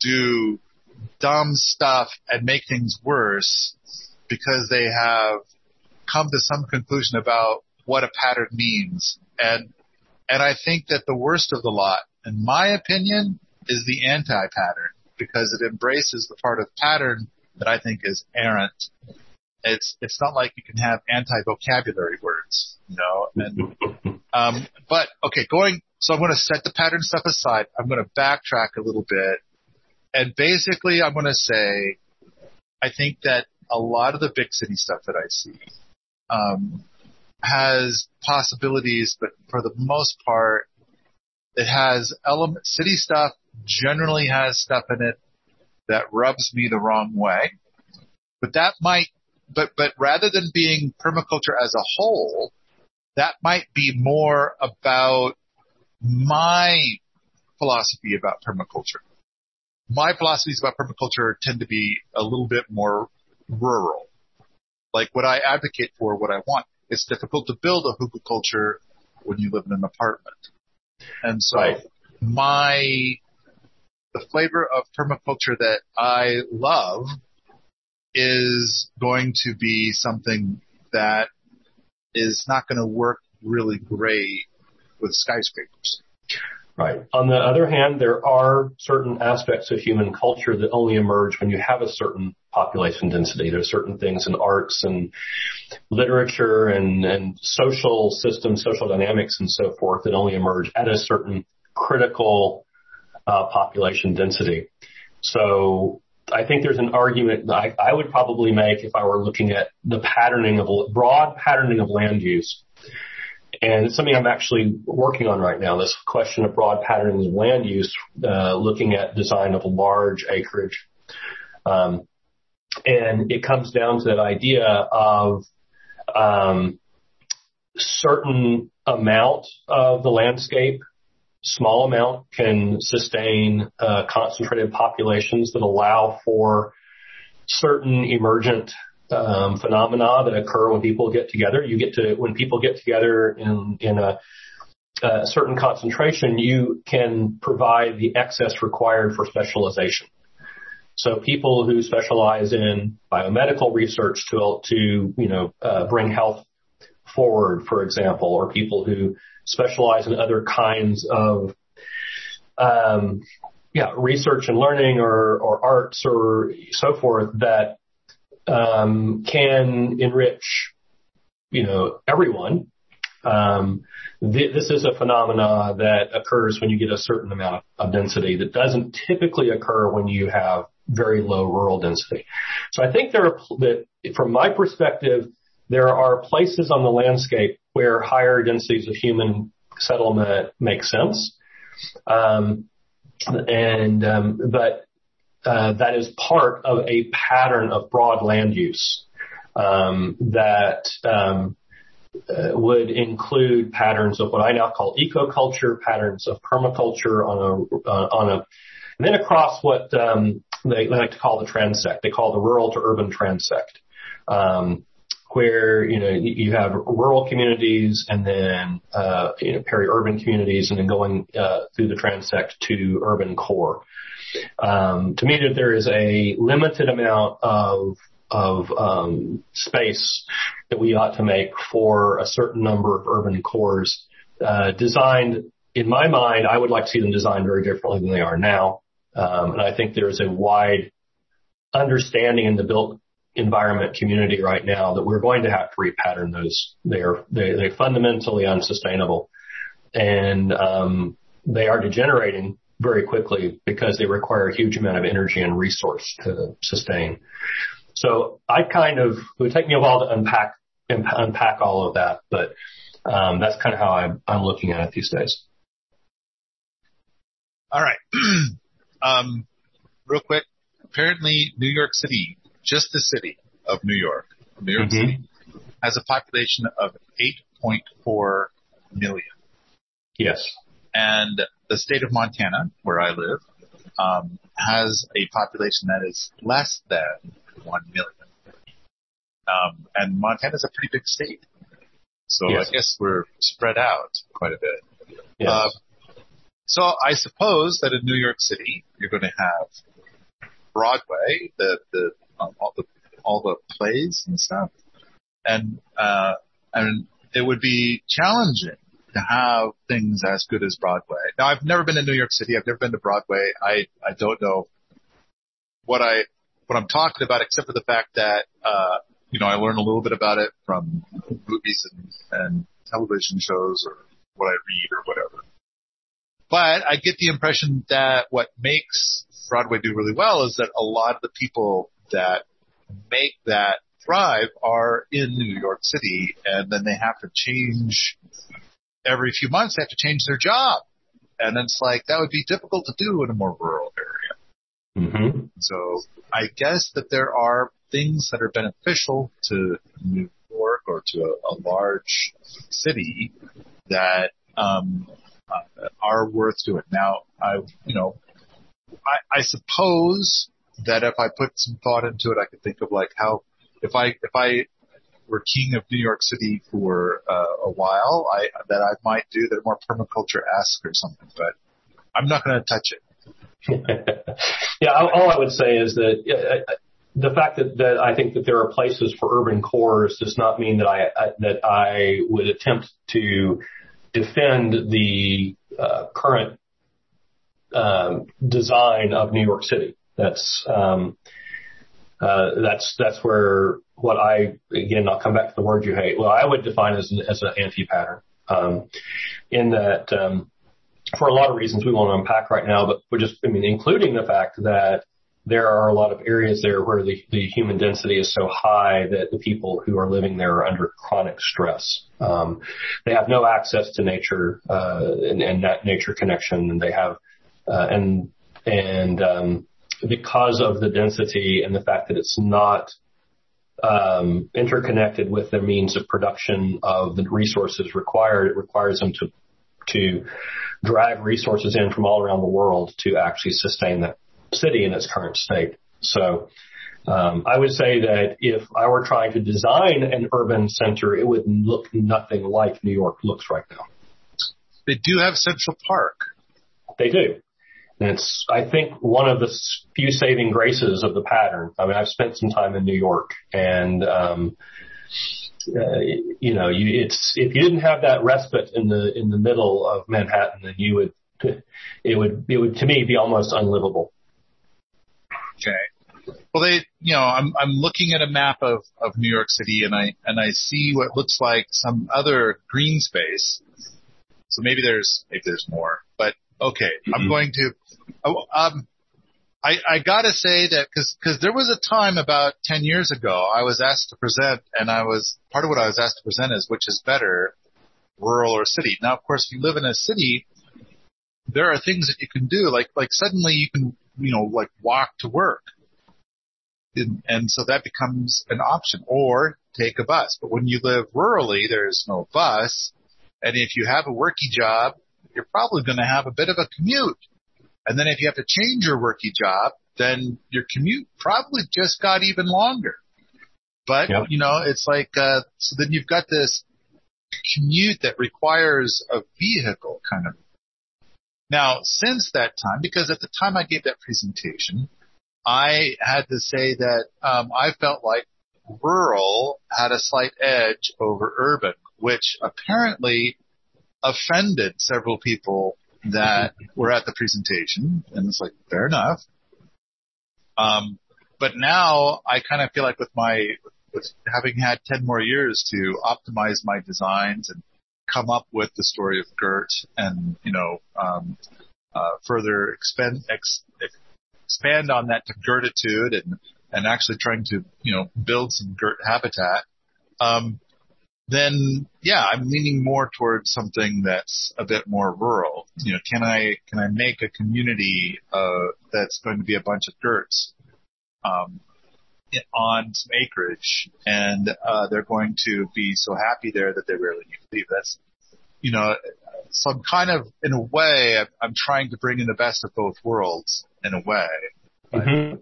do dumb stuff and make things worse because they have come to some conclusion about what a pattern means. And, and I think that the worst of the lot, in my opinion, is the anti-pattern because it embraces the part of pattern that I think is errant. It's, it's not like you can have anti-vocabulary words you know. And um, but okay, going. So I'm going to set the pattern stuff aside. I'm going to backtrack a little bit, and basically, I'm going to say, I think that a lot of the big city stuff that I see um, has possibilities, but for the most part, it has element city stuff generally has stuff in it that rubs me the wrong way. But that might, but, but rather than being permaculture as a whole, that might be more about my philosophy about permaculture. My philosophies about permaculture tend to be a little bit more rural. Like what I advocate for, what I want. It's difficult to build a hugelkultur when you live in an apartment. And so right. my, the flavor of permaculture that I love is going to be something that is not going to work really great with skyscrapers. Right. On the other hand, there are certain aspects of human culture that only emerge when you have a certain population density. There are certain things in arts and literature and, and social systems, social dynamics and so forth that only emerge at a certain critical uh, population density. So I think there's an argument I, I would probably make if I were looking at the patterning of broad patterning of land use And it's something I'm actually working on right now, this question of broad patterning of land use, uh, looking at design of large acreage. Um, and it comes down to that idea of um, certain amount of the landscape, small amount, can sustain uh, concentrated populations that allow for certain emergent um, phenomena that occur when people get together. You get to when people get together in in a, a certain concentration, you can provide the excess required for specialization. So people who specialize in biomedical research to to you know uh, bring health forward, for example, or people who specialize in other kinds of um, yeah research and learning or or arts or so forth that um, can enrich, you know, everyone. Um, th- this is a phenomena that occurs when you get a certain amount of, of density that doesn't typically occur when you have very low rural density. So I think there are, that from my perspective, there are places on the landscape where higher densities of human settlement make sense. Um, and, um, but uh, that is part of a pattern of broad land use um, that um, uh, would include patterns of what I now call ecoculture, patterns of permaculture on a uh, on a, and then across what um, they like to call the transect. They call the rural to urban transect, um, where you know you have rural communities and then uh, you know peri-urban communities, and then going uh, through the transect to urban core. Um, to me, that there is a limited amount of of um, space that we ought to make for a certain number of urban cores uh, designed. In my mind, I would like to see them designed very differently than they are now, um, and I think there is a wide understanding in the built environment community right now that we're going to have to repattern those. They are they, they're fundamentally unsustainable, and um, they are degenerating very quickly because they require a huge amount of energy and resource to sustain. So I kind of, it would take me a while to unpack, unpack all of that, but um, that's kind of how I'm, I'm looking at it these days. All right. um, real quick. Apparently New York City, just the city of New York, New York mm-hmm. City, has a population of 8.4 million. Yes. And the state of Montana, where I live, um, has a population that is less than one million. Um, and Montana is a pretty big state, so yes. I guess we're spread out quite a bit. Yes. Uh, so I suppose that in New York City, you're going to have Broadway, the the um, all the all the plays and stuff, and uh, and it would be challenging to have things as good as Broadway. Now, I've never been to New York City. I've never been to Broadway. I I don't know what I what I'm talking about, except for the fact that uh, you know I learn a little bit about it from movies and, and television shows or what I read or whatever. But I get the impression that what makes Broadway do really well is that a lot of the people that make that thrive are in New York City and then they have to change every few months they have to change their job. And it's like that would be difficult to do in a more rural area. Mm-hmm. So I guess that there are things that are beneficial to New York or to a, a large city that um, uh, are worth doing. Now, I you know, I, I suppose that if I put some thought into it, I could think of like how if I if I were king of New York City for uh, a while, I that I might do that more permaculture esque or something, but I'm not going to touch it. yeah, all I would say is that uh, the fact that, that I think that there are places for urban cores does not mean that I, I that I would attempt to defend the uh, current um, design of New York City. That's um, uh, that's that's where what I again I'll come back to the word you hate. Well, I would define as an, as an anti-pattern, um, in that um, for a lot of reasons we won't unpack right now, but we're just I mean including the fact that there are a lot of areas there where the, the human density is so high that the people who are living there are under chronic stress. Um, they have no access to nature uh, and, and that nature connection, and they have uh, and and um, because of the density and the fact that it's not um, interconnected with the means of production of the resources required, it requires them to to drag resources in from all around the world to actually sustain that city in its current state. So um, I would say that if I were trying to design an urban center, it would look nothing like New York looks right now. They do have Central Park. They do. And it's, I think, one of the few saving graces of the pattern. I mean, I've spent some time in New York and, um, uh, you know, you, it's, if you didn't have that respite in the, in the middle of Manhattan, then you would, it would, it would to me be almost unlivable. Okay. Well, they, you know, I'm I'm looking at a map of of New York City, and I and I see what looks like some other green space. So maybe there's maybe there's more, but okay, mm-hmm. I'm going to. Oh, um, I I gotta say that because because there was a time about ten years ago I was asked to present, and I was part of what I was asked to present is which is better, rural or city. Now, of course, if you live in a city, there are things that you can do, like like suddenly you can you know, like walk to work. And, and so that becomes an option or take a bus. But when you live rurally, there's no bus. And if you have a worky job, you're probably going to have a bit of a commute. And then if you have to change your worky job, then your commute probably just got even longer. But, yep. you know, it's like, uh, so then you've got this commute that requires a vehicle kind of now, since that time, because at the time I gave that presentation, I had to say that um, I felt like rural had a slight edge over urban, which apparently offended several people that were at the presentation, and it's like fair enough. Um, but now I kind of feel like with my with having had ten more years to optimize my designs and come up with the story of Gert and, you know, um, uh, further expand, ex, expand on that to Gertitude and, and actually trying to, you know, build some Gert habitat. Um, then yeah, I'm leaning more towards something that's a bit more rural. You know, can I can I make a community uh, that's going to be a bunch of Gerts um, on some acreage, and uh, they're going to be so happy there that they rarely need to leave. That's, you know, so I'm kind of, in a way, I'm trying to bring in the best of both worlds in a way. Mm-hmm.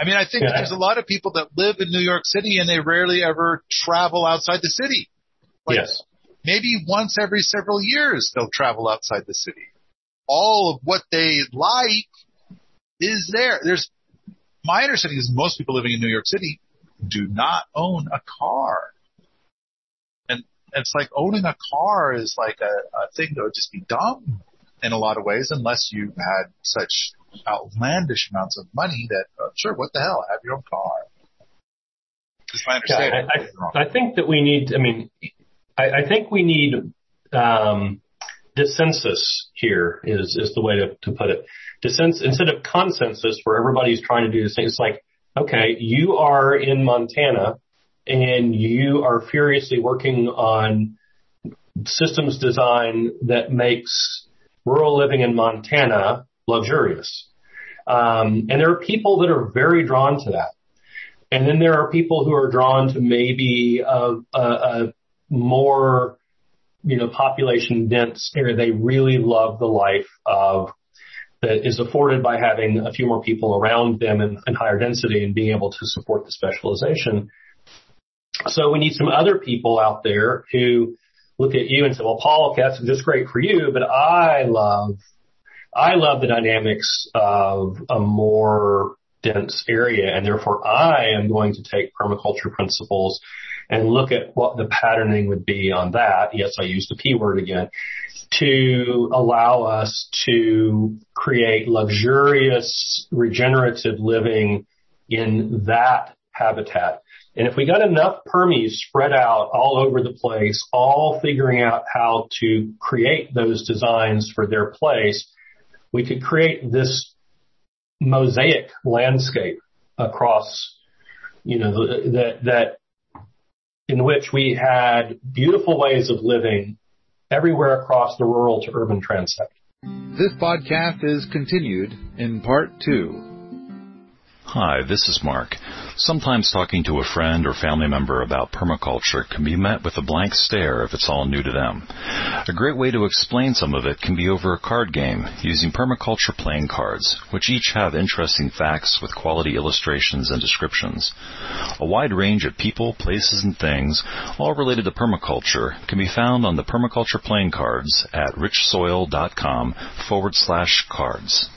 I mean, I think yeah. there's a lot of people that live in New York City and they rarely ever travel outside the city. Like yes. Maybe once every several years they'll travel outside the city. All of what they like is there. There's my understanding is most people living in New York City do not own a car. And it's like owning a car is like a, a thing that would just be dumb in a lot of ways unless you had such outlandish amounts of money that, uh, sure, what the hell, have your own car. Is my understanding. Yeah, I, I, I, think that we need, I mean, I, I think we need, um, dissensus here is, is the way to, to put it sense instead of consensus where everybody's trying to do the same. It's like, okay, you are in Montana and you are furiously working on systems design that makes rural living in Montana luxurious. Um, and there are people that are very drawn to that. And then there are people who are drawn to maybe a, a, a more, you know, population dense area. They really love the life of that is afforded by having a few more people around them in, in higher density and being able to support the specialization. So we need some other people out there who look at you and say, well, Paul, okay, that's just great for you, but I love, I love the dynamics of a more dense area and therefore I am going to take permaculture principles and look at what the patterning would be on that. Yes, I used the P word again to allow us to create luxurious regenerative living in that habitat. And if we got enough permies spread out all over the place, all figuring out how to create those designs for their place, we could create this mosaic landscape across, you know, that, that in which we had beautiful ways of living everywhere across the rural to urban transect. This podcast is continued in part two. Hi, this is Mark. Sometimes talking to a friend or family member about permaculture can be met with a blank stare if it's all new to them. A great way to explain some of it can be over a card game using permaculture playing cards, which each have interesting facts with quality illustrations and descriptions. A wide range of people, places, and things, all related to permaculture, can be found on the permaculture playing cards at richsoil.com forward slash cards.